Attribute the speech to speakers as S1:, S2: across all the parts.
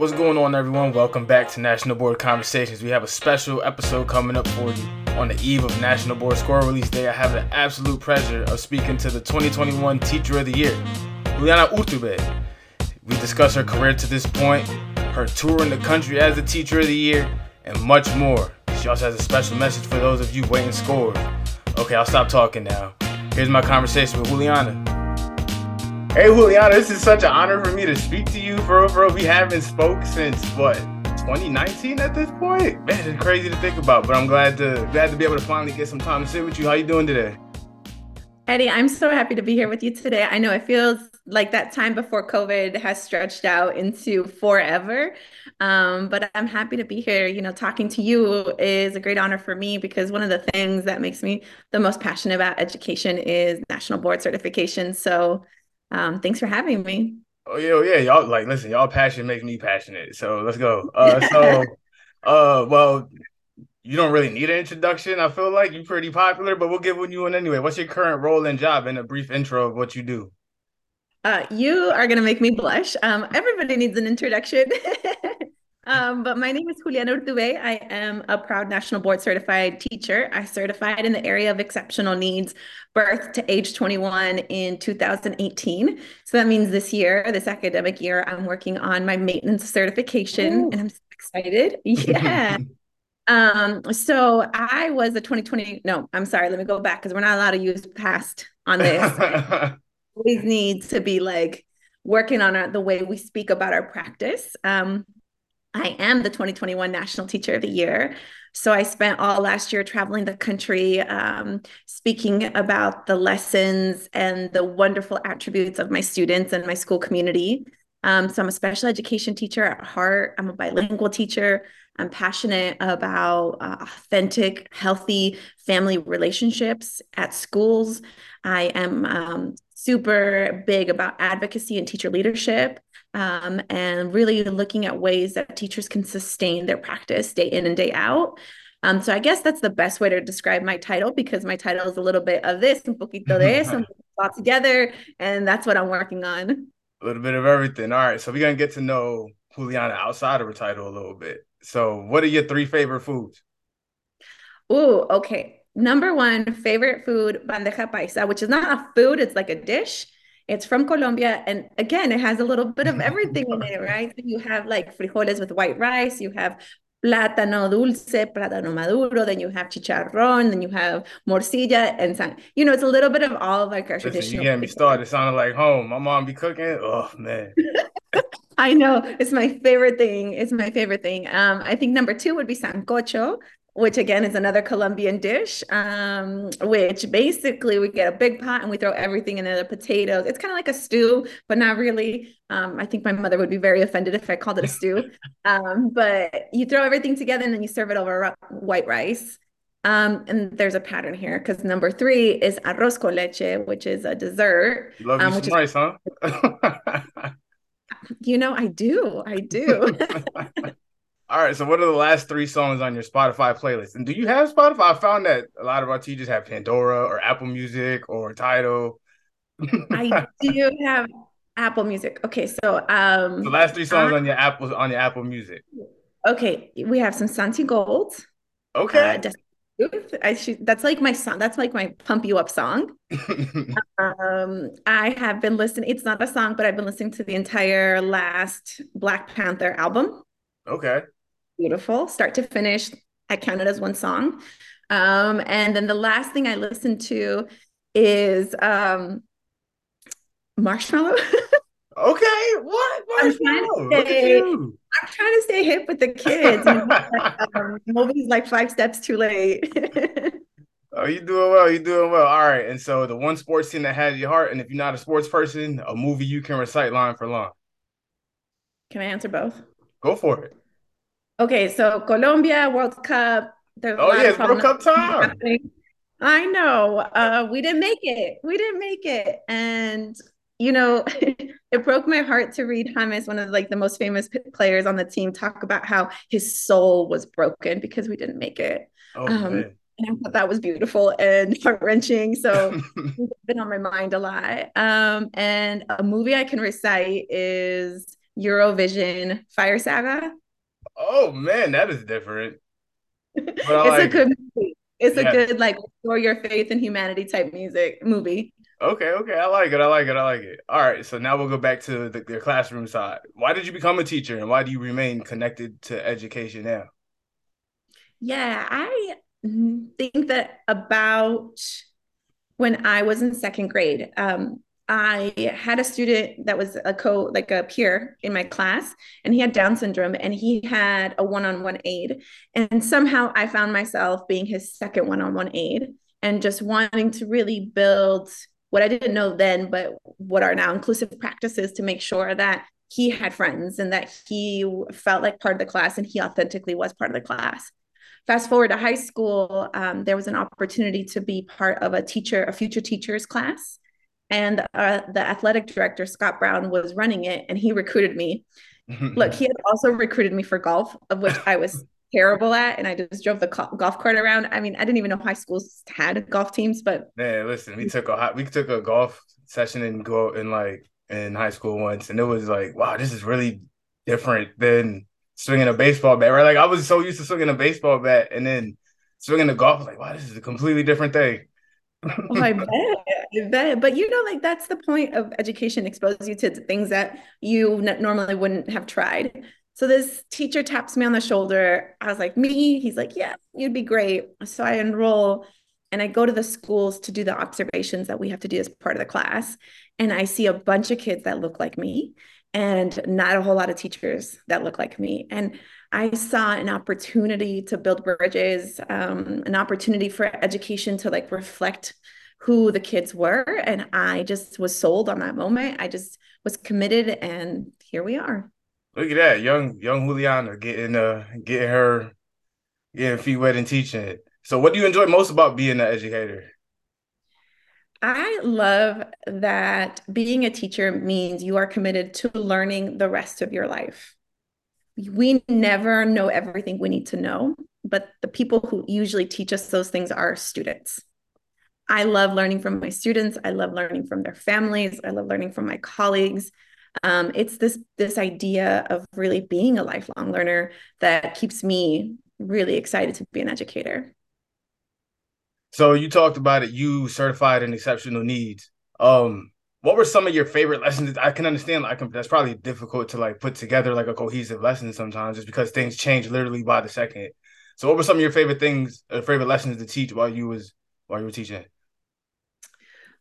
S1: What's going on, everyone? Welcome back to National Board Conversations. We have a special episode coming up for you on the eve of National Board Score Release Day. I have the absolute pleasure of speaking to the 2021 Teacher of the Year, Juliana Urtubey. We discuss her career to this point, her tour in the country as the Teacher of the Year, and much more. She also has a special message for those of you waiting scores. Okay, I'll stop talking now. Here's my conversation with Juliana. Hey Juliana, this is such an honor for me to speak to you, bro. Bro, we haven't spoke since what 2019 at this point. Man, it's crazy to think about, but I'm glad to glad to be able to finally get some time to sit with you. How you doing today?
S2: Eddie, I'm so happy to be here with you today. I know it feels like that time before COVID has stretched out into forever. Um, but I'm happy to be here. You know, talking to you is a great honor for me because one of the things that makes me the most passionate about education is national board certification. So um, thanks for having me.
S1: Oh yeah, oh, yeah, y'all like listen, y'all passion makes me passionate. So let's go. Uh, so, uh, well, you don't really need an introduction. I feel like you're pretty popular, but we'll give one you one anyway. What's your current role and job, and a brief intro of what you do?
S2: Uh, you are gonna make me blush. Um, everybody needs an introduction. Um, but my name is Juliana Urtubey. I am a proud national board certified teacher. I certified in the area of exceptional needs, birth to age 21 in 2018. So that means this year, this academic year, I'm working on my maintenance certification Ooh. and I'm so excited. Yeah. um, so I was a 2020, no, I'm sorry, let me go back because we're not allowed to use past on this. always need to be like working on our, the way we speak about our practice. Um, I am the 2021 National Teacher of the Year. So I spent all last year traveling the country, um, speaking about the lessons and the wonderful attributes of my students and my school community. Um, so I'm a special education teacher at heart. I'm a bilingual teacher. I'm passionate about uh, authentic, healthy family relationships at schools. I am um, super big about advocacy and teacher leadership um, and really looking at ways that teachers can sustain their practice day in and day out. Um, so I guess that's the best way to describe my title because my title is a little bit of this, un poquito de eso, all together, and that's what I'm working on.
S1: A little bit of everything. All right, so we're gonna get to know Juliana outside of her title a little bit. So, what are your three favorite foods?
S2: Ooh, okay. Number one favorite food, bandeja paisa, which is not a food; it's like a dish. It's from Colombia. And again, it has a little bit of everything in it, right? So you have like frijoles with white rice, you have plátano dulce, plátano maduro, then you have chicharrón, then you have morcilla, and san. you know, it's a little bit of all of like our Listen, traditional.
S1: You me started. It sounded like home. My mom be cooking. Oh man.
S2: I know it's my favorite thing. It's my favorite thing. Um, I think number two would be sancocho, which again is another Colombian dish, um, which basically we get a big pot and we throw everything in there, the potatoes. It's kind of like a stew, but not really. Um, I think my mother would be very offended if I called it a stew. Um, but you throw everything together and then you serve it over white rice. Um, and there's a pattern here because number three is arroz con leche, which is a dessert.
S1: You love um, which rice, huh?
S2: you know, I do. I do.
S1: All right. So, what are the last three songs on your Spotify playlist? And do you have Spotify? I found that a lot of our teachers have Pandora or Apple Music or Tidal.
S2: I do have Apple Music. Okay, so um,
S1: the last three songs on your Apple on your Apple Music.
S2: Okay, we have some Santigold.
S1: Okay.
S2: Uh, I should, that's like my song. That's like my pump you up song. um, I have been listening. It's not a song, but I've been listening to the entire last Black Panther album.
S1: Okay
S2: beautiful, start to finish. I count it as one song. Um, and then the last thing I listened to is um, Marshmello.
S1: okay, what? I'm trying,
S2: stay, I'm trying to stay hip with the kids. um, movies like Five Steps Too Late.
S1: oh, you doing well. You're doing well. All right. And so the one sports team that has your heart, and if you're not a sports person, a movie you can recite line for line.
S2: Can I answer both?
S1: Go for it.
S2: Okay, so Colombia World Cup.
S1: oh yeah, World Cup time. Happening.
S2: I know. Uh, we didn't make it. We didn't make it, and you know, it broke my heart to read James, one of like the most famous players on the team, talk about how his soul was broken because we didn't make it. Oh, um, and I thought that was beautiful and heart wrenching. So it's been on my mind a lot. Um, and a movie I can recite is Eurovision Fire Saga.
S1: Oh man, that is different.
S2: it's like a good movie. It's yeah. a good like restore your faith in humanity type music movie.
S1: Okay, okay, I like it. I like it. I like it. All right, so now we'll go back to the, the classroom side. Why did you become a teacher, and why do you remain connected to education now?
S2: Yeah, I think that about when I was in second grade, um, I had a student that was a co like a peer in my class and he had down syndrome and he had a one-on-one aide. And somehow I found myself being his second one-on-one aide and just wanting to really build what I didn't know then but what are now inclusive practices to make sure that he had friends and that he felt like part of the class and he authentically was part of the class. Fast forward to high school um, there was an opportunity to be part of a teacher a future teachers class and uh, the athletic director Scott Brown was running it, and he recruited me. Look, he had also recruited me for golf, of which I was terrible at, and I just drove the golf cart around. I mean, I didn't even know high schools had golf teams, but
S1: man, listen, we took a we took a golf session and go in like in high school once, and it was like, wow, this is really different than swinging a baseball bat, right? Like I was so used to swinging a baseball bat, and then swinging the golf, I was like, wow, this is a completely different thing.
S2: Oh, I bet. I bet. But you know, like that's the point of education, expose you to things that you normally wouldn't have tried. So this teacher taps me on the shoulder. I was like, me? He's like, yeah, you'd be great. So I enroll and I go to the schools to do the observations that we have to do as part of the class. And I see a bunch of kids that look like me and not a whole lot of teachers that look like me. And I saw an opportunity to build bridges, um, an opportunity for education to like reflect who the kids were. And I just was sold on that moment. I just was committed and here we are.
S1: Look at that. Young young Juliana getting uh getting her getting feet wet and teaching it. So what do you enjoy most about being an educator?
S2: I love that being a teacher means you are committed to learning the rest of your life. We never know everything we need to know, but the people who usually teach us those things are students. I love learning from my students. I love learning from their families. I love learning from my colleagues. Um, it's this this idea of really being a lifelong learner that keeps me really excited to be an educator.
S1: So you talked about it. You certified in exceptional needs. Um, what were some of your favorite lessons? I can understand. like. That's probably difficult to like put together like a cohesive lesson sometimes, just because things change literally by the second. So, what were some of your favorite things, or favorite lessons to teach while you was while you were teaching?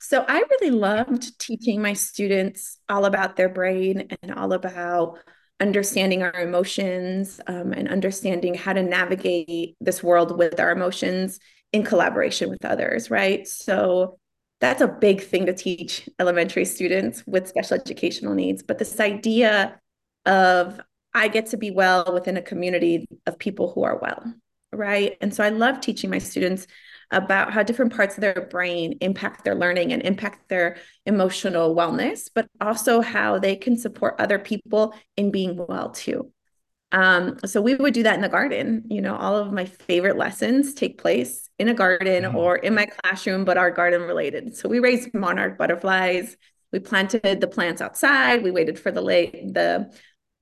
S2: So I really loved teaching my students all about their brain and all about understanding our emotions um, and understanding how to navigate this world with our emotions in collaboration with others, right? So that's a big thing to teach elementary students with special educational needs. But this idea of I get to be well within a community of people who are well, right? And so I love teaching my students about how different parts of their brain impact their learning and impact their emotional wellness, but also how they can support other people in being well too. Um, so we would do that in the garden. You know, all of my favorite lessons take place in a garden mm-hmm. or in my classroom, but are garden related. So we raised monarch butterflies. We planted the plants outside. We waited for the late the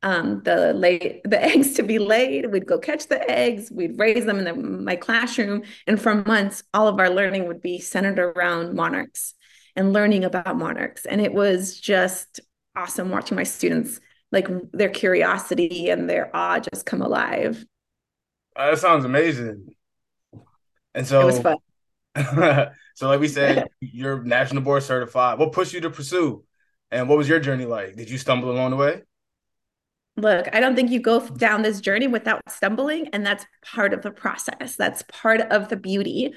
S2: um, the lay the eggs to be laid. We'd go catch the eggs. We'd raise them in the, my classroom, and for months, all of our learning would be centered around monarchs and learning about monarchs. And it was just awesome watching my students like their curiosity and their awe just come alive.
S1: Uh, that sounds amazing. And so
S2: it was fun.
S1: so, like we said, you're national board certified. What pushed you to pursue? And what was your journey like? Did you stumble along the way?
S2: look, I don't think you go down this journey without stumbling. And that's part of the process. That's part of the beauty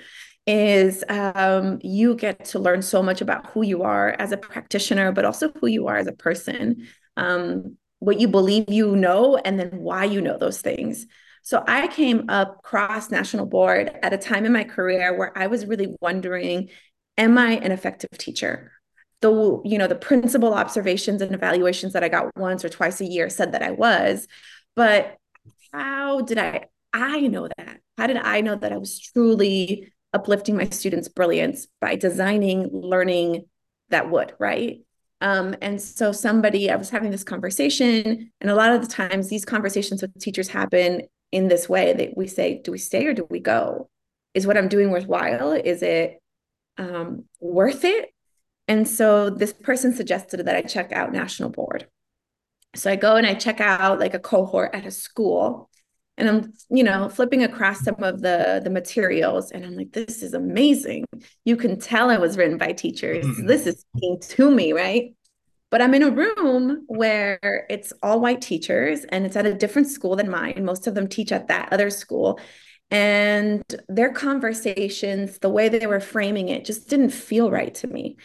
S2: is um, you get to learn so much about who you are as a practitioner, but also who you are as a person, um, what you believe you know, and then why you know those things. So I came up across national board at a time in my career where I was really wondering, am I an effective teacher? the you know the principal observations and evaluations that i got once or twice a year said that i was but how did i i know that how did i know that i was truly uplifting my students brilliance by designing learning that would right Um, and so somebody, I was having this conversation, and a lot of the times these conversations with teachers happen in this way that we say, do we stay or do we go? Is what I'm doing worthwhile? Is it um, worth it? And so this person suggested that I check out National Board. So I go and I check out like a cohort at a school and I'm, you know, flipping across some of the the materials and I'm like, this is amazing. You can tell it was written by teachers. Mm-hmm. This is speaking to me, right? But I'm in a room where it's all white teachers and it's at a different school than mine. Most of them teach at that other school. And their conversations, the way they were framing it, just didn't feel right to me.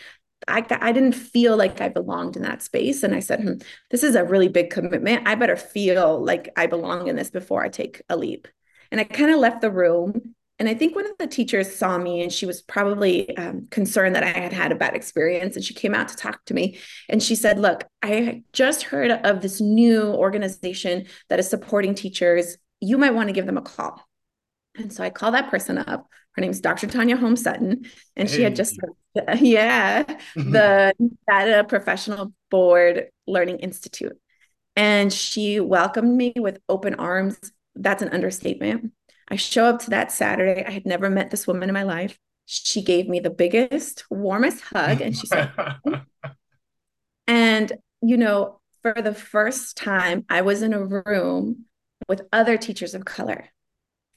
S2: I, I didn't feel like I belonged in that space. And I said, hmm, this is a really big commitment. I better feel like I belong in this before I take a leap. And I kind of left the room. And I think one of the teachers saw me and she was probably um, concerned that I had had a bad experience. And she came out to talk to me. And she said, Look, I just heard of this new organization that is supporting teachers. You might want to give them a call. And so I call that person up. Her name's Dr. Tanya Holmes Sutton, and hey. she had just yeah mm-hmm. the Data Professional Board Learning Institute, and she welcomed me with open arms. That's an understatement. I show up to that Saturday. I had never met this woman in my life. She gave me the biggest, warmest hug, and she said, and you know, for the first time, I was in a room with other teachers of color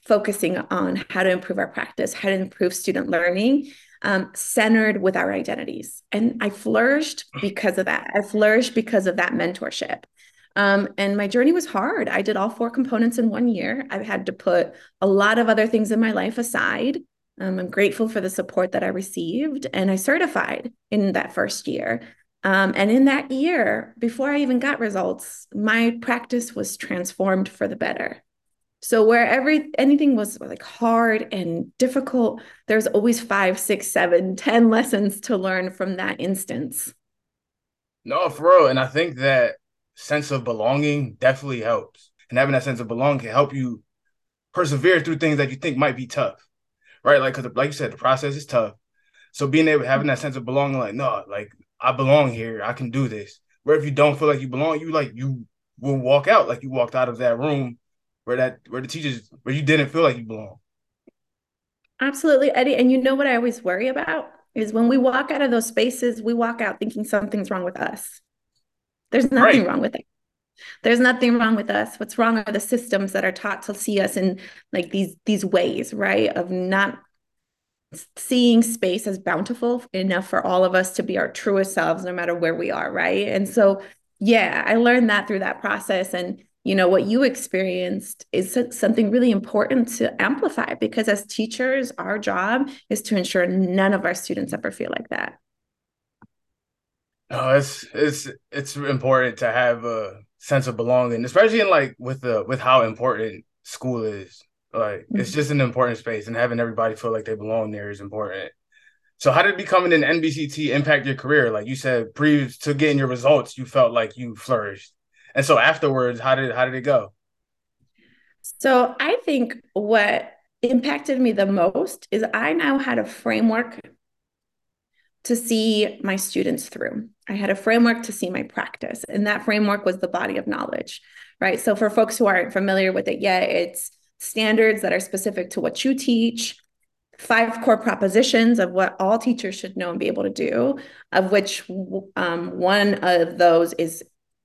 S2: focusing on how to improve our practice, how to improve student learning, um, centered with our identities. And I flourished because of that. I flourished because of that mentorship. Um, and my journey was hard. I did all four components in one year. I've had to put a lot of other things in my life aside. Um, I'm grateful for the support that I received, and I certified in that first year. Um, and in that year, before I even got results, my practice was transformed for the better. So where every anything was like hard and difficult, there's always five, six, seven, ten lessons to learn from that instance.
S1: No, for real. And I think that sense of belonging definitely helps. And having that sense of belonging can help you persevere through things that you think might be tough. Right. Like, cause like you said, the process is tough. So being able having that sense of belonging, like, no, like I belong here. I can do this. Where if you don't feel like you belong, you like you will walk out like you walked out of that room where that where the teachers where you didn't feel like you belong.
S2: Absolutely, Eddie. And you know what I always worry about is when we walk out of those spaces, we walk out thinking something's wrong with us. There's nothing right. wrong with it. There's nothing wrong with us. What's wrong are the systems that are taught to see us in like these these ways, right? Of not seeing space as bountiful enough for all of us to be our truest selves no matter where we are, right? And so yeah, I learned that through that process and you know what you experienced is something really important to amplify because as teachers our job is to ensure none of our students ever feel like that.
S1: No it's it's it's important to have a sense of belonging especially in like with the with how important school is. Like mm-hmm. it's just an important space and having everybody feel like they belong there is important. So how did becoming an nbct impact your career? Like you said previous to getting your results you felt like you flourished and so afterwards, how did how did it go?
S2: So I think what impacted me the most is I now had a framework to see my students through. I had a framework to see my practice, and that framework was the body of knowledge, right? So for folks who aren't familiar with it yet, it's standards that are specific to what you teach, five core propositions of what all teachers should know and be able to do, of which um, one of those is,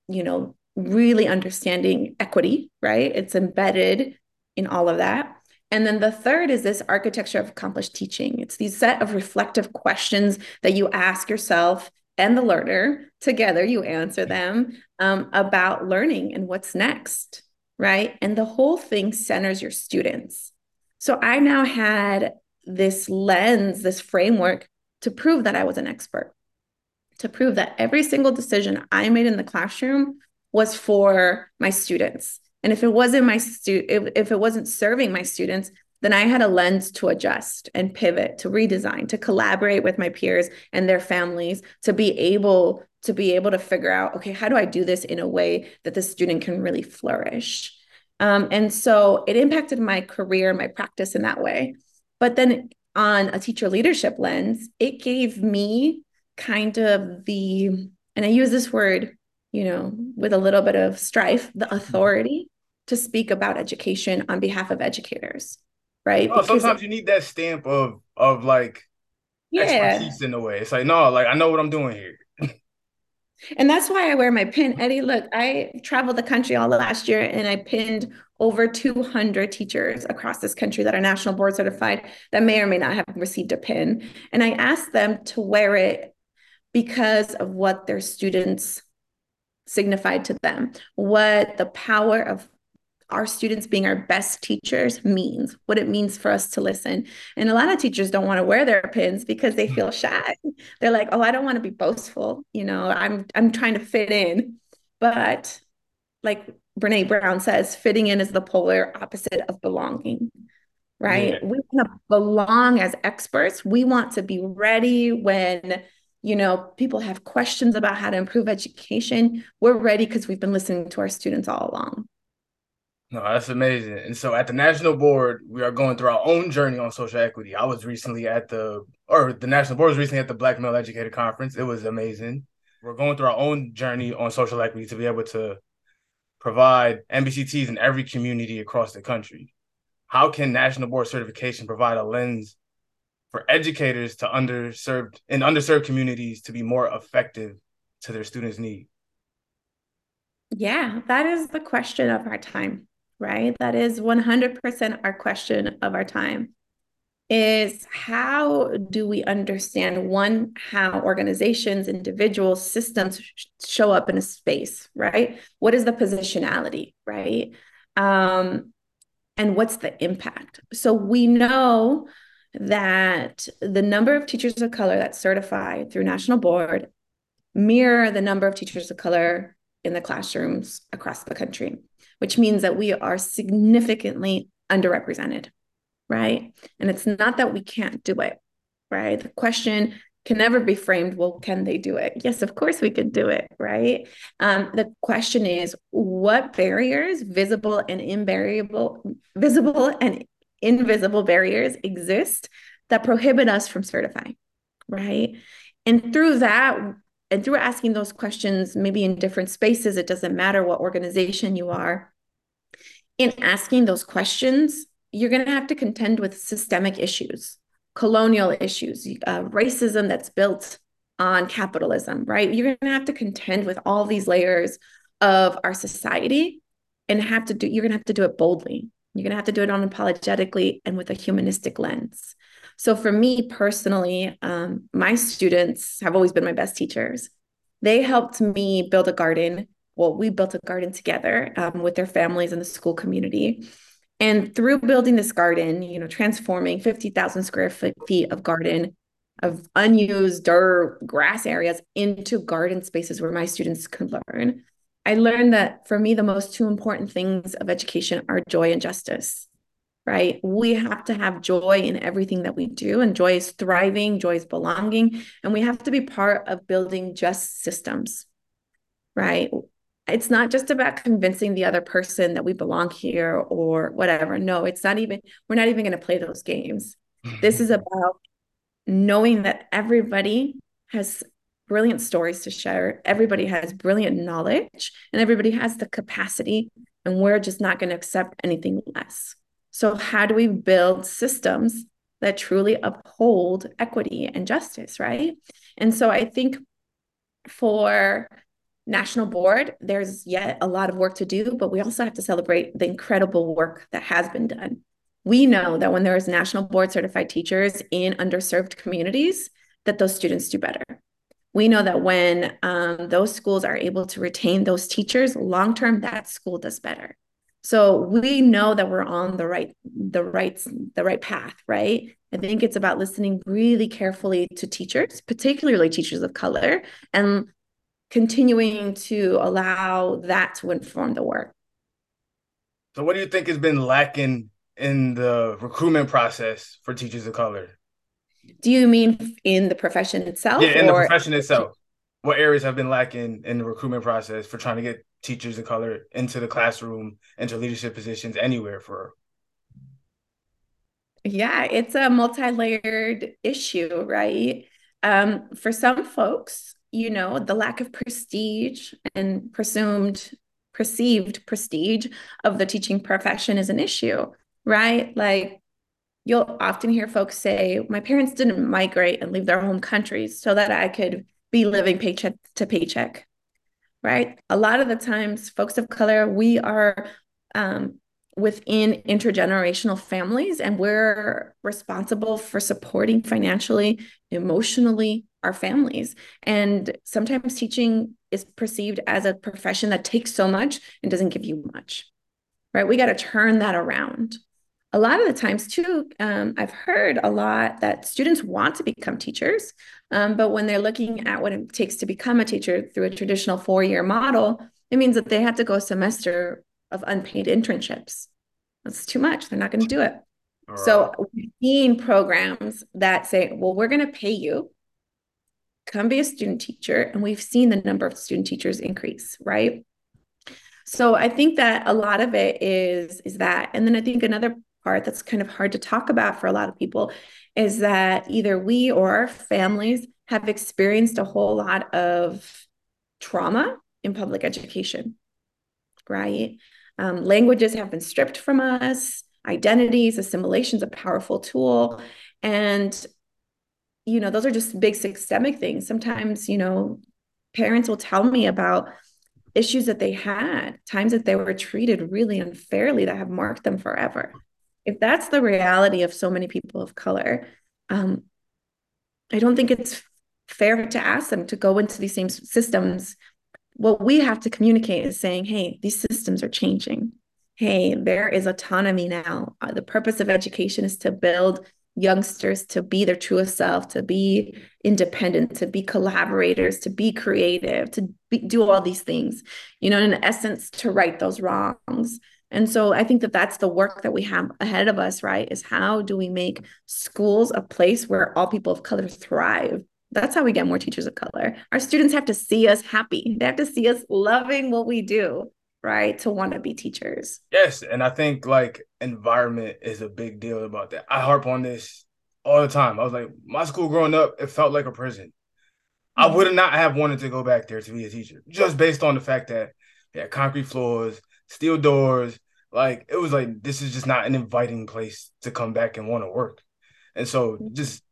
S2: you know, really understanding equity, right? It's embedded in all of that. And then the third is this architecture of accomplished teaching. It's these set of reflective questions that you ask yourself and the learner together, you answer them um, about learning and what's next, right? And the whole thing centers your students. So I now had this lens, this framework to prove that I was an expert, to prove that every single decision I made in the classroom was for my students. And if it wasn't my stu- if, if it wasn't serving my students, then I had a lens to adjust and pivot, to redesign, to collaborate with my peers and their families to be able to be able to figure out, okay, how do I do this in a way that the student can really flourish? Um, and so it impacted my career, my practice in that way. But then on a teacher leadership lens, it gave me kind of the and I use this word, you know, with a little bit of strife, the mm-hmm. authority to speak about education on behalf of educators, right?
S1: Oh, sometimes you need that stamp of of like yeah. expertise in a way. It's like, no, like I know what I'm doing here.
S2: and that's why I wear my pin. Eddie, look, I traveled the country all the last year and I pinned over 200 teachers across this country that are national board certified that may or may not have received a pin. And I asked them to wear it because of what their students signified to them, what the power of our students being our best teachers means, what it means for us to listen. And a lot of teachers don't want to wear their pins because they feel mm-hmm. shy. They're like, "Oh, I don't want to be boastful, you know, I'm I'm trying to fit in." But like Brené Brown says, fitting in is the polar opposite of belonging. Right? Yeah. We want to belong as experts. We want to be ready when you know, people have questions about how to improve education. We're ready because we've been listening to our students all along.
S1: No, that's amazing. And so at the national board, we are going through our own journey on social equity. I was recently at the, or the national board was recently at the Black Male Educator Conference. It was amazing. We're going through our own journey on social equity to be able to provide NBCTs in every community across the country. How can national board certification provide a lens for educators to underserved in underserved communities to be more effective to their students' need?
S2: Yeah, that is the question of our time, right? That is 100% our question of our time is how do we understand one how organizations individuals systems show up in a space right what is the positionality right um and what's the impact so we know that the number of teachers of color that's certified through national board mirror the number of teachers of color in the classrooms across the country which means that we are significantly underrepresented right? And it's not that we can't do it right? The question can never be framed well can they do it? Yes of course we could do it right? Um, the question is what barriers visible and invariable visible and invisible barriers exist that prohibit us from certifying, right? And through that, and through asking those questions, maybe in different spaces, it doesn't matter what organization you are, in asking those questions, you're going to have to contend with systemic issues, colonial issues, uh, racism that's built on capitalism, right? You're going to have to contend with all these layers of our society and have to do, you're going to have to do it boldly. You're going to have to do it unapologetically and with a humanistic lens. So, for me personally, um, my students have always been my best teachers. They helped me build a garden. Well, we built a garden together um, with their families and the school community. And through building this garden, you know, transforming 50,000 square feet of garden, of unused dirt, grass areas into garden spaces where my students could learn, I learned that for me, the most two important things of education are joy and justice, right? We have to have joy in everything that we do, and joy is thriving, joy is belonging, and we have to be part of building just systems, right? It's not just about convincing the other person that we belong here or whatever. No, it's not even, we're not even going to play those games. Mm-hmm. this is about knowing that everybody has brilliant stories to share. Everybody has brilliant knowledge and everybody has the capacity, and we're just not going to accept anything less. So, how do we build systems that truly uphold equity and justice, right? And so, I think for national board, there's yet a lot of work to do, but we also have to celebrate the incredible work that has been done. We know that when there is national board certified teachers in underserved communities, that those students do better we know that when um, those schools are able to retain those teachers long term that school does better. So we know that we're on the right the right the right path right? I think it's about listening really carefully to teachers particularly teachers of color and continuing to allow that to inform the work.
S1: So what do you think has been lacking in the recruitment process for teachers of color
S2: do you mean in the profession itself?
S1: Yeah, in or... the profession itself. What areas have been lacking in the recruitment process for trying to get teachers of color into the classroom, into leadership positions anywhere for
S2: yeah, it's a multi-layered issue, right? Um, for some folks, you know, the lack of prestige and presumed perceived prestige of the teaching profession is an issue, right? Like you'll often hear folks say, My parents didn't migrate and leave their home countries so that I could be living paycheck to paycheck, right? A lot of the times, folks of color, we are um, within intergenerational families and we're responsible for supporting financially, emotionally our families. And sometimes teaching is perceived as a profession that takes so much and doesn't give you much, right? We got to turn that around. A lot of the times, too, um, I've heard a lot that students want to become teachers, um, but when they're looking at what it takes to become a teacher through a traditional four year model, it means that they have to go a semester of unpaid internships. That's too much. They're not going to do it. Right. So we've seen programs that say, well, we're going to pay you, come be a student teacher. And we've seen the number of student teachers increase, right? So I think that a lot of it is is that. And then I think another part that's kind of hard to talk about for a lot of people is that either we or our families have experienced a whole lot of trauma in public education, right? Um, languages have been stripped from us, identities, assimilation is a powerful tool. And, you know, those are just big systemic things. Sometimes, you know, parents will tell me about issues that they had, times that they were treated really unfairly that have marked them forever. If that's the reality of so many people of color, um, I don't think it's fair to ask them to go into these same systems what we have to communicate is saying, hey, these systems are changing. Hey, there is autonomy now. Uh, the purpose of education is to build youngsters to be their truest self, to be independent, to be collaborators, to be creative, to be, do all these things, you know, in essence, to right those wrongs. And so I think that that's the work that we have ahead of us, right? Is how do we make schools a place where all people of color thrive? That's how we get more teachers of color. Our students have to see us happy. They have to see us loving what we do, right? To want to be teachers.
S1: Yes. And I think like environment is a big deal about that. I harp on this all the time. I was like, my school growing up, it felt like a prison. I mm-hmm. would not have wanted to go back there to be a teacher, just based on the fact that yeah, concrete floors, steel doors, like it was like this is just not an inviting place to come back and want to work. And so mm-hmm. just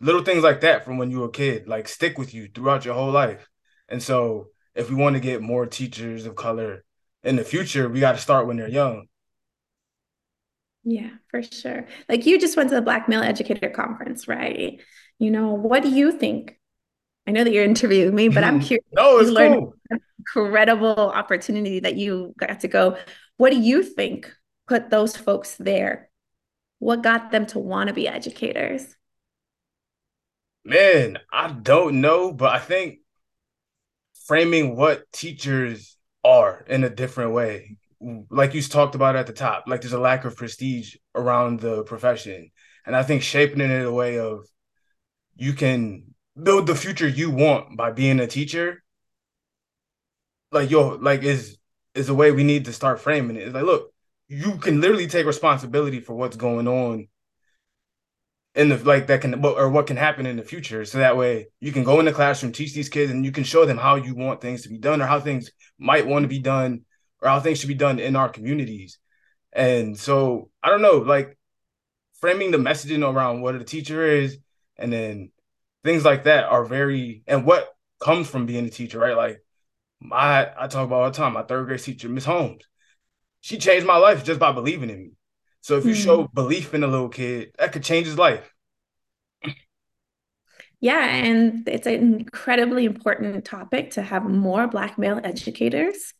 S1: little things like that from when you were a kid like stick with you throughout your whole life. And so if we want to get more teachers of color in the future we got to start when they're young.
S2: Yeah for sure. Like you just went to the black male educator conference right? You know what do you think? I know that you're interviewing me but i'm curious
S1: no it's cool.
S2: Incredible opportunity that you got to go what do you think put those folks there what got them to want to be educators
S1: Man, I don't know, but I think framing what teachers are in a different way, like you talked about at the top, like there's a lack of prestige around the profession. And I think shaping it in a way of you can build the future you want by being a teacher. Like yo, like is is the way we need to start framing it. It's like, look, you can literally take responsibility for what's going on in the like that can or what can happen in the future. So that way you can go in the classroom teach these kids and you can show them how you want things to be done or how things might want to be done or how things should be done in our communities. And so i don't know like framing the messaging around what a teacher is and then things like that are very and what comes from being a teacher right? Like my i talk about all the time my third grade teacher miss holmes she changed my life just by believing in me so if you mm-hmm. show belief in a little kid, that could change his life.
S2: Yeah, and it's an incredibly important topic to have more black male educators,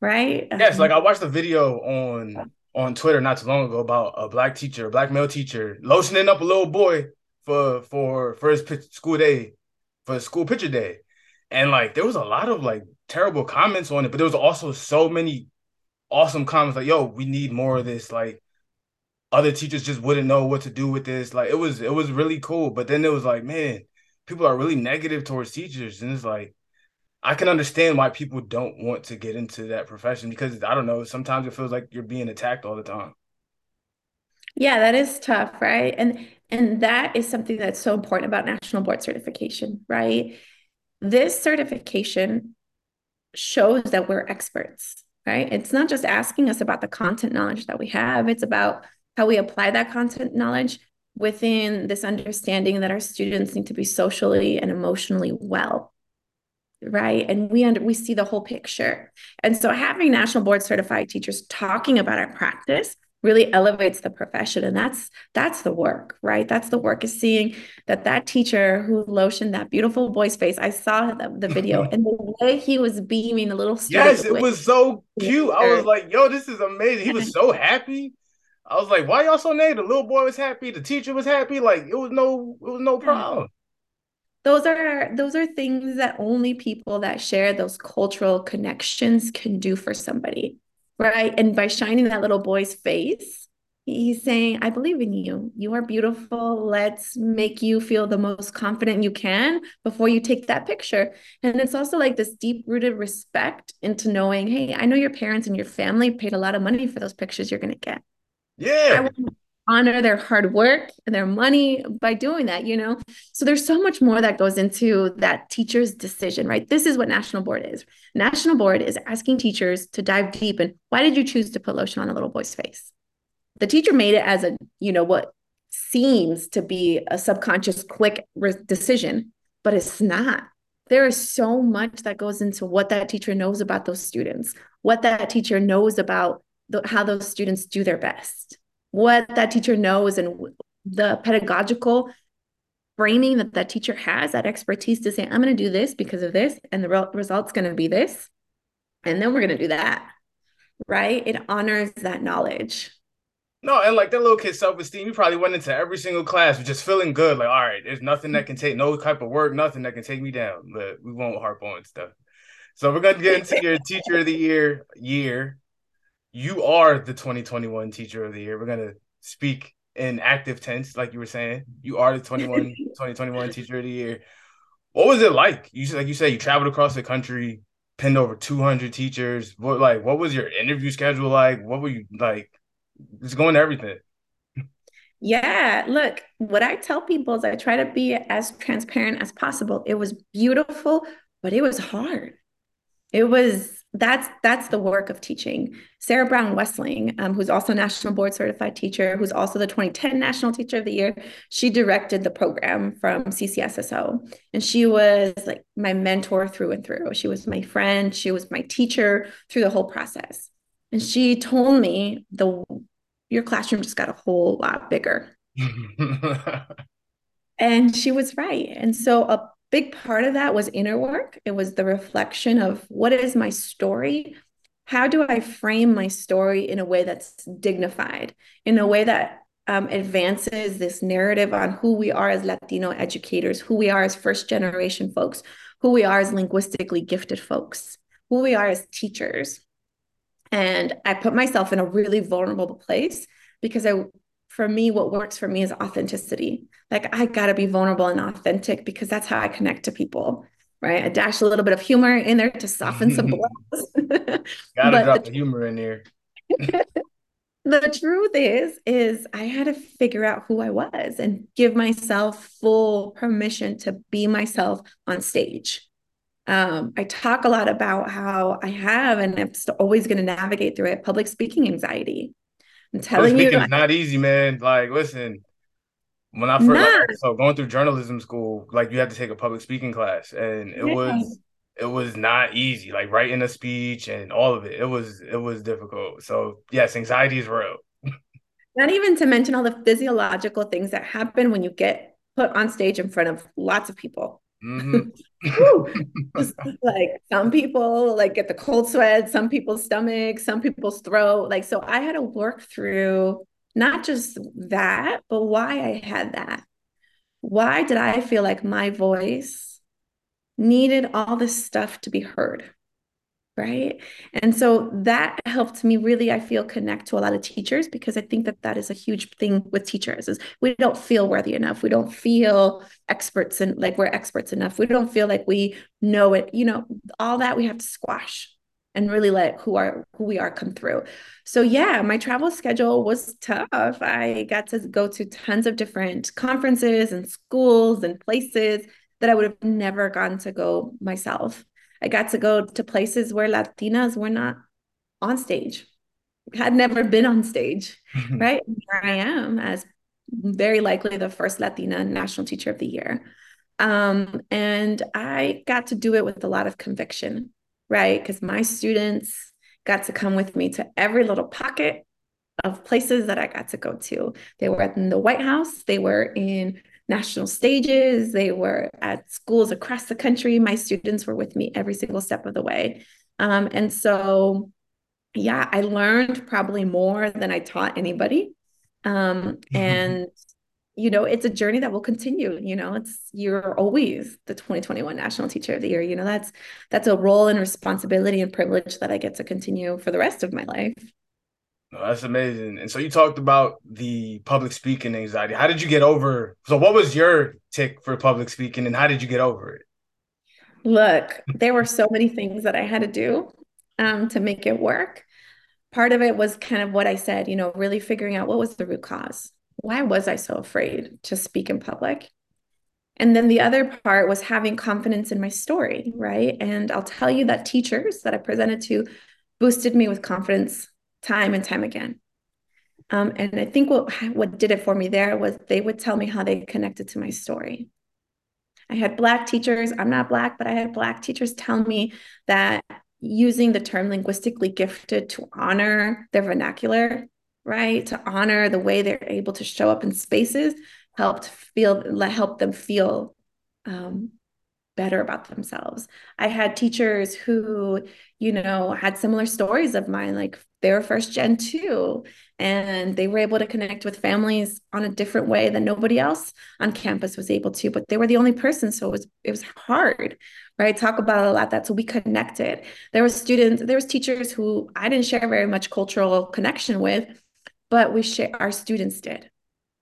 S2: right?
S1: Yes, um, like I watched a video on on Twitter not too long ago about a black teacher, a black male teacher, lotioning up a little boy for for for his school day, for school picture day, and like there was a lot of like terrible comments on it, but there was also so many awesome comments like, "Yo, we need more of this." Like other teachers just wouldn't know what to do with this. Like it was it was really cool. But then it was like, man, people are really negative towards teachers. And it's like, I can understand why people don't want to get into that profession because I don't know, sometimes it feels like you're being attacked all the time.
S2: Yeah, that is tough, right? And and that is something that's so important about national board certification, right? this certification shows that we're experts, right? It's not just asking us about the content knowledge that we have, it's about how we apply that content knowledge within this understanding that our students need to be socially and emotionally well right and we under we see the whole picture and so having national board certified teachers talking about our practice really elevates the profession. And that's that's the work right? That's the work is seeing that that teacher who lotioned that beautiful boy's face i saw the, the video mm-hmm. and the way he was beaming a little
S1: yes it was so cute. I was like yo this is amazing. He was so happy. I was like why y'all so negative? The little boy was happy. The teacher was happy. Like it was no it was no problem.
S2: Those are those are things that only people that share those cultural connections can do for somebody right and by shining that little boy's face he's saying i believe in you. You are beautiful. Let's make you feel the most confident you can before you take that picture. And it's also like this deep rooted respect into knowing hey i know your parents and your family paid a lot of money for those pictures you're going to get.
S1: Yeah
S2: honor their hard work and their money by doing that, you know? So there's so much more that goes into that teacher's decision, right? This is what National Board is. National Board is asking teachers to dive deep and why did you choose to put lotion on a little boy's face? The teacher made it as a, you know, what seems to be a subconscious quick re- decision, but it's not. There is so much that goes into what that teacher knows about those students, what that teacher knows about the, how those students do their best what that teacher knows and the pedagogical framing that that teacher has that expertise to say i'm going to do this because of this and the re- result's going to be this and then we're going to do that right? It honors that knowledge.
S1: No and like that little kid's self-esteem you probably went into every single class just feeling good like all right there's nothing that can take no type of work nothing that can take me down but we won't harp on stuff. So we're going to get into your teacher of the year year you are the 2021 teacher of the year. We're gonna speak in active tense, like you were saying. You are the 21 2021 teacher of the year. What was it like? You like you said you traveled across the country, pinned over 200 teachers. What like what was your interview schedule like? What were you like? Just going to everything.
S2: Yeah, look, what I tell people is I try to be as transparent as possible. It was beautiful, but it was hard. It was that's that's the work of teaching. Sarah Brown Wessling, um, who's also national board certified teacher, who's also the 2010 National Teacher of the Year, she directed the program from CCSSO, and she was like my mentor through and through. She was my friend. She was my teacher through the whole process, and she told me the your classroom just got a whole lot bigger. and she was right. And so a big part of that was inner work. It was the reflection of what is my story? How do I frame my story in a way that's dignified, in a way that um, advances this narrative on who we are as Latino educators, who we are as first generation folks, who we are as linguistically gifted folks, who we are as teachers. And I put myself in a really vulnerable place because I for me, what works for me is authenticity. Like I gotta be vulnerable and authentic because that's how I connect to people. Right. I dash a little bit of humor in there to soften some blows.
S1: gotta drop the, the humor in there.
S2: the truth is, is I had to figure out who I was and give myself full permission to be myself on stage. Um, I talk a lot about how I have and I'm always going to navigate through it public speaking anxiety.
S1: I'm telling you, it's not easy, man. Like, listen, when I first like, so going through journalism school, like you had to take a public speaking class, and it yeah. was it was not easy. Like writing a speech and all of it, it was it was difficult. So yes, anxiety is real.
S2: Not even to mention all the physiological things that happen when you get put on stage in front of lots of people. Mm-hmm. like some people like get the cold sweat, some people's stomach, some people's throat. Like, so I had to work through not just that, but why I had that. Why did I feel like my voice needed all this stuff to be heard? Right? And so that helped me really i feel connect to a lot of teachers because i think that that is a huge thing with teachers is we don't feel worthy enough. We don't feel experts and like we're experts enough. We don't feel like we know it you know all that we have to squash and really let who are who we are come through. So yeah my travel schedule was tough. I got to go to tons of different conferences and schools and places that I would have never gotten to go myself. I got to go to places where Latinas were not on stage, had never been on stage, right? here I am as very likely the first Latina National Teacher of the Year. Um, and I got to do it with a lot of conviction, right? Because my students got to come with me to every little pocket of places that I got to go to. They were in the White House, they were in national stages, they were at schools across the country. My students were with me every single step of the way. Um, and so, yeah, I learned probably more than I taught anybody. Um, and you know, it's a journey that will continue. You know, it's you're always the 2021 National Teacher of the Year. You know, that's that's a role and responsibility and privilege that I get to continue for the rest of my life.
S1: That's amazing. And so you talked about the public speaking anxiety. How did you get over? So what was your tick for public speaking and how did you get over it?
S2: Look, there were so many things that I had to do um, to make it work. Part of it was kind of what I said, you know, really figuring out what was the root cause. Why was I so afraid to speak in public? And then the other part was having confidence in my story, right? And I'll tell you that teachers that I presented to boosted me with confidence time and time again. Um, and I think what what did it for me there was they would tell me how they connected to my story. I had black teachers. I'm not black, but I had black teachers tell me that using the term linguistically gifted to honor their vernacular, right, to honor the way they're able to show up in spaces, helped feel let help them feel um, better about themselves. I had teachers who, you know, had similar stories of mine, like they were first gen too, and they were able to connect with families on a different way than nobody else on campus was able to. But they were the only person, so it was it was hard, right? Talk about a lot that so we connected. There were students, there was teachers who I didn't share very much cultural connection with, but we share our students did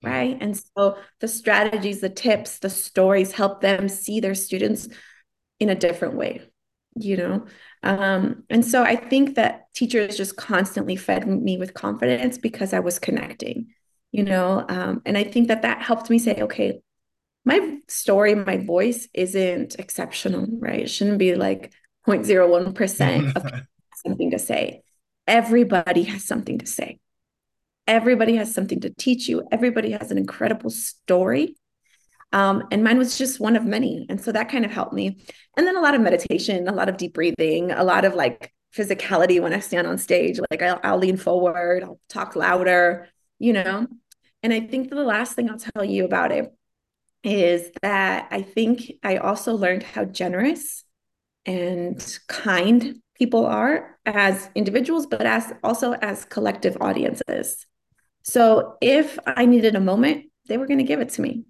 S2: mm. right? And so the strategies, the tips, the stories help them see their students in a different way, you know? Um, and so I think that teachers just constantly fed me with confidence because I was connecting, you know? Um, and I think that that helped me say, okay, my story, my voice isn't exceptional, right? It shouldn't be like 0.01% of something to say. Everybody has something to say Everybody has something to teach you. Everybody has an incredible story. Um, and mine was just one of many. And so that kind of helped me. And then a lot of meditation, a lot of deep breathing, a lot of like physicality when I stand on stage. Like I'll, I'll lean forward, I'll talk louder, you know. And I think the last thing I'll tell you about it is that I think I also learned how generous and kind people are as individuals, but as also as collective audiences. So if I needed a moment, they were going to give it to me.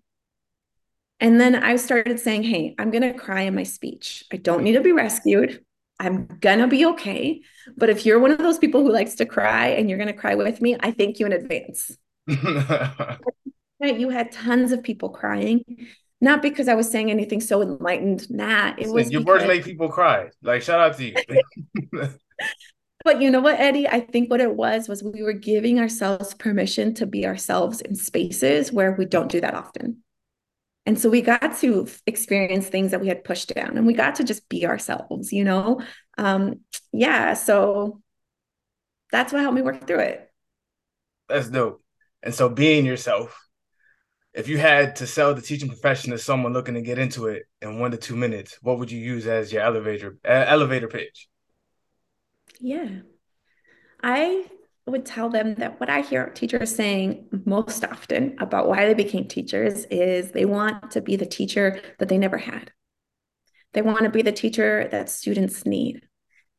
S2: And then I started saying, hey, I'm going to cry in my speech. I don't need to be rescued. I'm going to be okay. But if you're one of those people who likes to cry and you're going to cry with me, I thank you in advance. you had tons of people crying. Not because I was saying anything so enlightened. Nah, it was
S1: your words make people cry. Like shout out to you.
S2: But you know what, Eddie? I think what it was was we were giving ourselves permission to be ourselves in spaces where we don't do that often. And so we got to experience things that we had pushed down and we got to just be ourselves, you know? Um, yeah. So that's what helped me work through it.
S1: That's dope. And so being yourself, if you had to sell the teaching profession to someone looking to get into it in one to two minutes, what would you use as your elevator uh, elevator pitch?
S2: Yeah. I would tell them that what I hear teachers saying most often about why they became teachers is they want to be the teacher that they never had. They want to be the teacher that students need.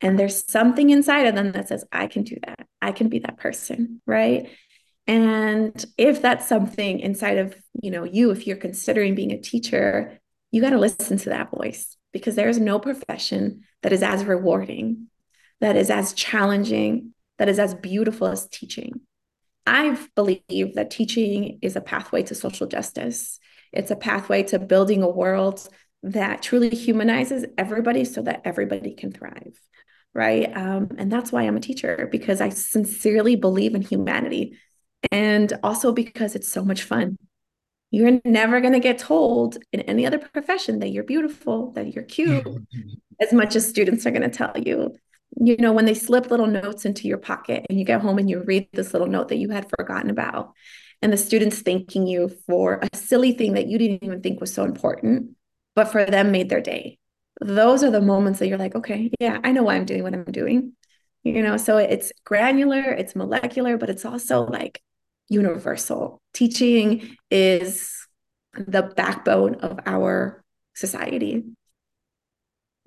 S2: And there's something inside of them that says, I can do that. I can be that person. Right. And if that's something inside of, you know, you, if you're considering being a teacher, you got to listen to that voice because there's no profession that is as rewarding that is as challenging, that is as beautiful as teaching. I believe that teaching is a pathway to social justice. It's a pathway to building a world that truly humanizes everybody so that everybody can thrive. Right. Um, and that's why I'm a teacher, because I sincerely believe in humanity and also because it's so much fun. You're never going to get told in any other profession that you're beautiful, that you're cute, as much as students are going to tell you. You know, when they slip little notes into your pocket and you get home and you read this little note that you had forgotten about, and the students thanking you for a silly thing that you didn't even think was so important, but for them made their day. Those are the moments that you're like, okay, yeah, I know why I'm doing what I'm doing. You know, so it's granular, it's molecular, but it's also like universal. Teaching is the backbone of our society.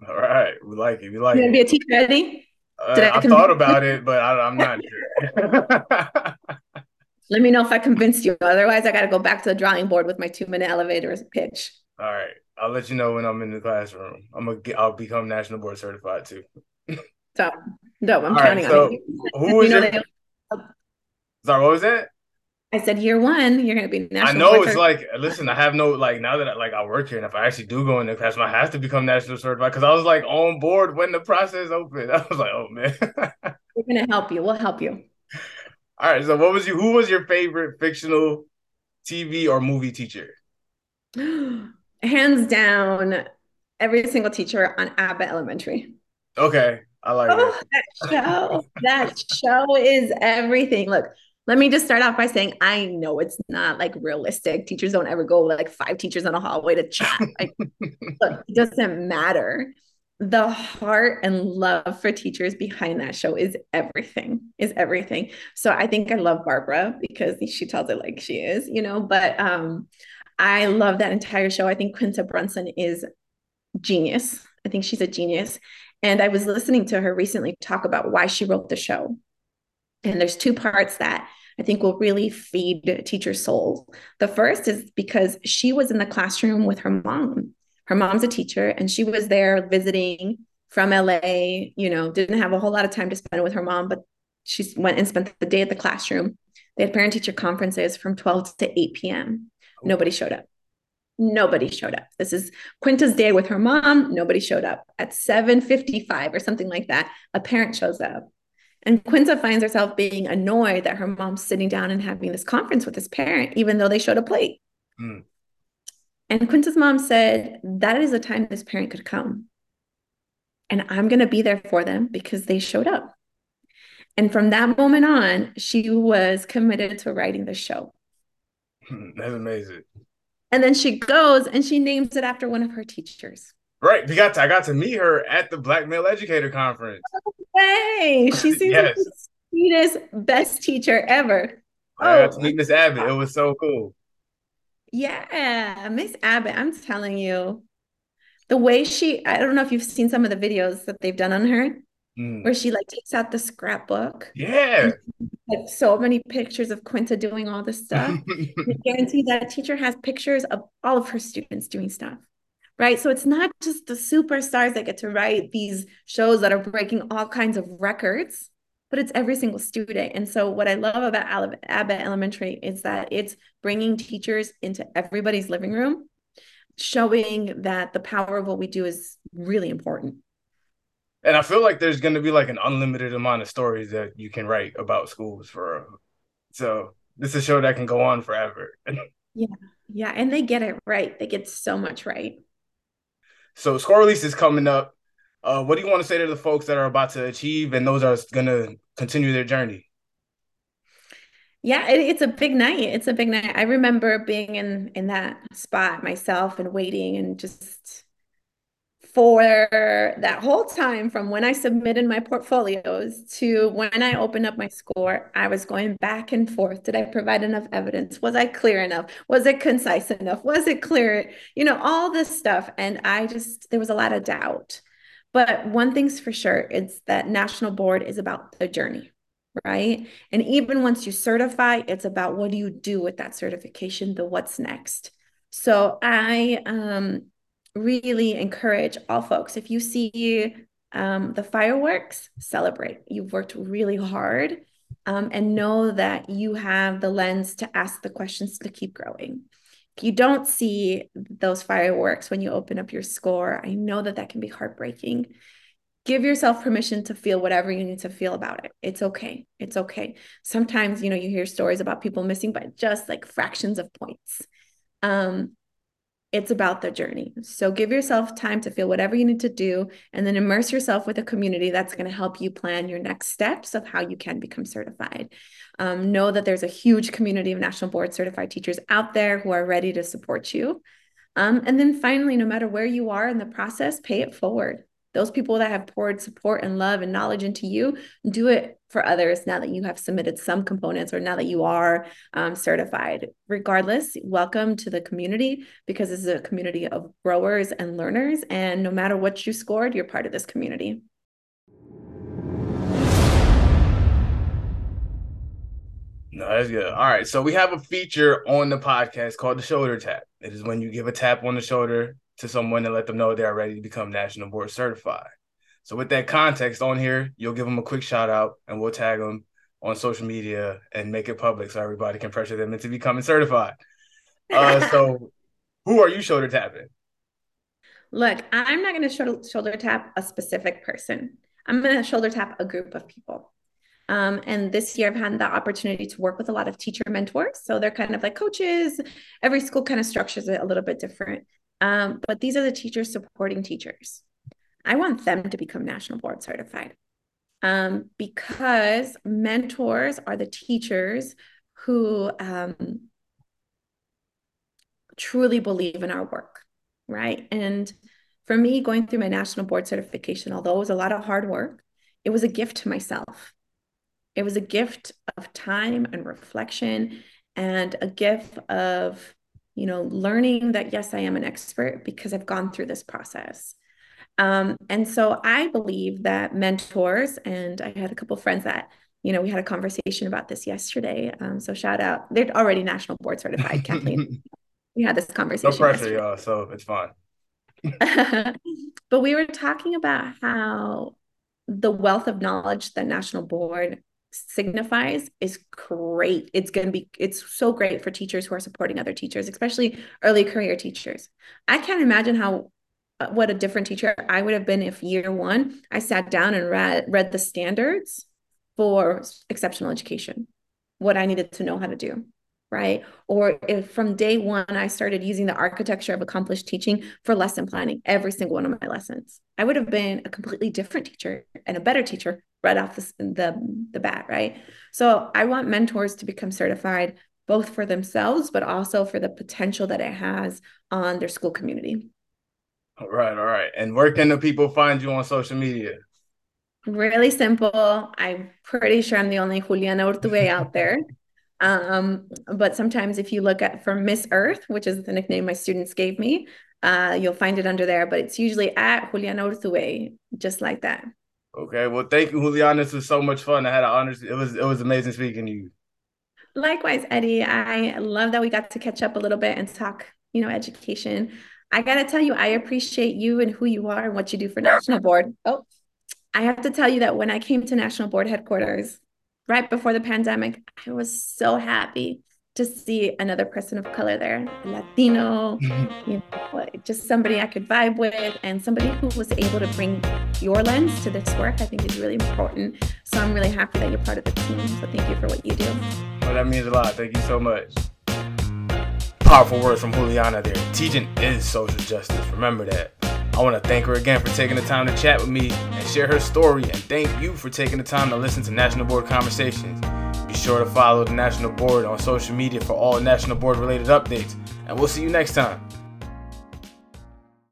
S1: All right, we like it. We like it.
S2: you
S1: it.
S2: be a teacher, Eddie?
S1: Uh, I, I thought about it, but I, am not sure.
S2: Let me know if I convinced you. Otherwise, I got to go back to the drawing board with my two minute elevator pitch.
S1: All right, I'll let you know when I'm in the classroom. I'm gonna get, I'll become national board certified too.
S2: so, no, I'm All counting right, so on you.
S1: Who is you your... Sorry, what was that?
S2: I said year one, you're gonna be
S1: national. I know it's like listen, I have no like now that I, like I work here, and if I actually do go in the classroom, I have to become national certified because I was like on board when the process opened. I was like, oh man.
S2: We're gonna help you. We'll help you.
S1: All right. So, what was you? Who was your favorite fictional TV or movie teacher?
S2: Hands down, every single teacher on Abbott Elementary.
S1: Okay, I like oh.
S2: That show, that show is everything. Look, let me just start off by saying I know it's not like realistic. Teachers don't ever go like five teachers in a hallway to chat. Like, look, it doesn't matter. The heart and love for teachers behind that show is everything, is everything. So I think I love Barbara because she tells it like she is, you know, but um I love that entire show. I think Quinta Brunson is genius. I think she's a genius. And I was listening to her recently talk about why she wrote the show. And there's two parts that I think will really feed teachers' souls. The first is because she was in the classroom with her mom. Her mom's a teacher, and she was there visiting from LA, you know, didn't have a whole lot of time to spend with her mom, but she went and spent the day at the classroom. They had parent teacher conferences from 12 to 8 p.m. Nobody showed up. Nobody showed up. This is Quinta's day with her mom. Nobody showed up. At 7:55 or something like that, a parent shows up. And Quinta finds herself being annoyed that her mom's sitting down and having this conference with this parent, even though they showed a plate. Mm. And Quinta's mom said, That is the time this parent could come. And I'm going to be there for them because they showed up. And from that moment on, she was committed to writing the show.
S1: That's amazing.
S2: And then she goes and she names it after one of her teachers.
S1: Right. We got to, I got to meet her at the Black Male Educator Conference.
S2: Hey, she seems yes. like the sweetest, best teacher ever.
S1: I oh, got to meet Miss Abbott. It was so cool.
S2: Yeah, Miss Abbott, I'm telling you, the way she, I don't know if you've seen some of the videos that they've done on her, mm. where she like takes out the scrapbook.
S1: Yeah.
S2: Like so many pictures of Quinta doing all this stuff. I guarantee that teacher has pictures of all of her students doing stuff right? So it's not just the superstars that get to write these shows that are breaking all kinds of records, but it's every single student. And so what I love about Abbott Elementary is that it's bringing teachers into everybody's living room, showing that the power of what we do is really important.
S1: And I feel like there's going to be like an unlimited amount of stories that you can write about schools for. So this is a show that can go on forever.
S2: yeah. Yeah. And they get it right. They get so much right.
S1: So score release is coming up. Uh, what do you want to say to the folks that are about to achieve and those are going to continue their journey?
S2: Yeah, it, it's a big night. It's a big night. I remember being in in that spot myself and waiting and just for that whole time from when I submitted my portfolios to when I opened up my score, I was going back and forth. Did I provide enough evidence? Was I clear enough? Was it concise enough? Was it clear? You know, all this stuff. And I just, there was a lot of doubt. But one thing's for sure, it's that national board is about the journey, right? And even once you certify, it's about what do you do with that certification, the what's next. So I um really encourage all folks if you see um, the fireworks, celebrate. You've worked really hard um, and know that you have the lens to ask the questions to keep growing. If you don't see those fireworks when you open up your score, I know that that can be heartbreaking. Give yourself permission to feel whatever you need to feel about it. It's okay. It's okay. Sometimes, you know, you hear stories about people missing by just like fractions of points Um, it's about the journey. So give yourself time to feel whatever you need to do and then immerse yourself with a community that's going to help you plan your next steps of how you can become certified. Um, know that there's a huge community of national board certified teachers out there who are ready to support you. Um, and then finally, no matter where you are in the process, pay it forward those people that have poured support and love and knowledge into you do it for others now that you have submitted some components or now that you are um, certified regardless welcome to the community because this is a community of growers and learners and no matter what you scored you're part of this community
S1: No, that's good. All right. So we have a feature on the podcast called the shoulder tap. It is when you give a tap on the shoulder to someone and let them know they are ready to become national board certified. So with that context on here, you'll give them a quick shout out and we'll tag them on social media and make it public so everybody can pressure them into becoming certified. Uh, so who are you shoulder tapping?
S2: Look, I'm not going to shoulder, shoulder tap a specific person. I'm going to shoulder tap a group of people. Um, and this year, I've had the opportunity to work with a lot of teacher mentors. So they're kind of like coaches. Every school kind of structures it a little bit different. Um, but these are the teachers supporting teachers. I want them to become national board certified um, because mentors are the teachers who um, truly believe in our work, right? And for me, going through my national board certification, although it was a lot of hard work, it was a gift to myself. It was a gift of time and reflection and a gift of you know, learning that, yes, I am an expert because I've gone through this process. Um, and so I believe that mentors, and I had a couple friends that, you know, we had a conversation about this yesterday. Um, so shout out, they're already national board certified, Kathleen. we had this conversation.
S1: No pressure, y'all. So it's fine.
S2: but we were talking about how the wealth of knowledge that national board signifies is great. It's going to be, it's so great for teachers who are supporting other teachers, especially early career teachers. I can't imagine how, uh, what a different teacher I would have been if year one I sat down and read, read the standards for exceptional education, what I needed to know how to do right? Or if from day one I started using the architecture of accomplished teaching for lesson planning every single one of my lessons, I would have been a completely different teacher and a better teacher right off the, the, the bat, right? So I want mentors to become certified both for themselves, but also for the potential that it has on their school community.
S1: All right, all right. And where can the people find you on social media?
S2: Really simple. I'm pretty sure I'm the only Juliana Urtubey out there. Um, but sometimes if you look at for Miss Earth, which is the nickname my students gave me, uh, you'll find it under there, but it's usually at Juliana Urtubey, just like that.
S1: Okay. Well, thank you, Juliana. This was so much fun. I had an honor. It was it was amazing speaking to you.
S2: Likewise, Eddie. I love that we got to catch up a little bit and talk, you know, education. I gotta tell you, I appreciate you and who you are and what you do for National Board. Oh, I have to tell you that when I came to National Board headquarters, right before the pandemic, I was so happy to see another person of color there, Latino, you know, just somebody I could vibe with and somebody who was able to bring your lens to this work, I think is really important. So I'm really happy that you're part of the team. So thank you for what you do.
S1: Well, that means a lot. Thank you so much. Powerful words from Juliana there. Teaching is social justice. Remember that. I want to thank her again for taking the time to chat with me and share her story, and thank you for taking the time to listen to National Board Conversations. Be sure to follow the National Board on social media for all National Board related updates, and we'll see you next time.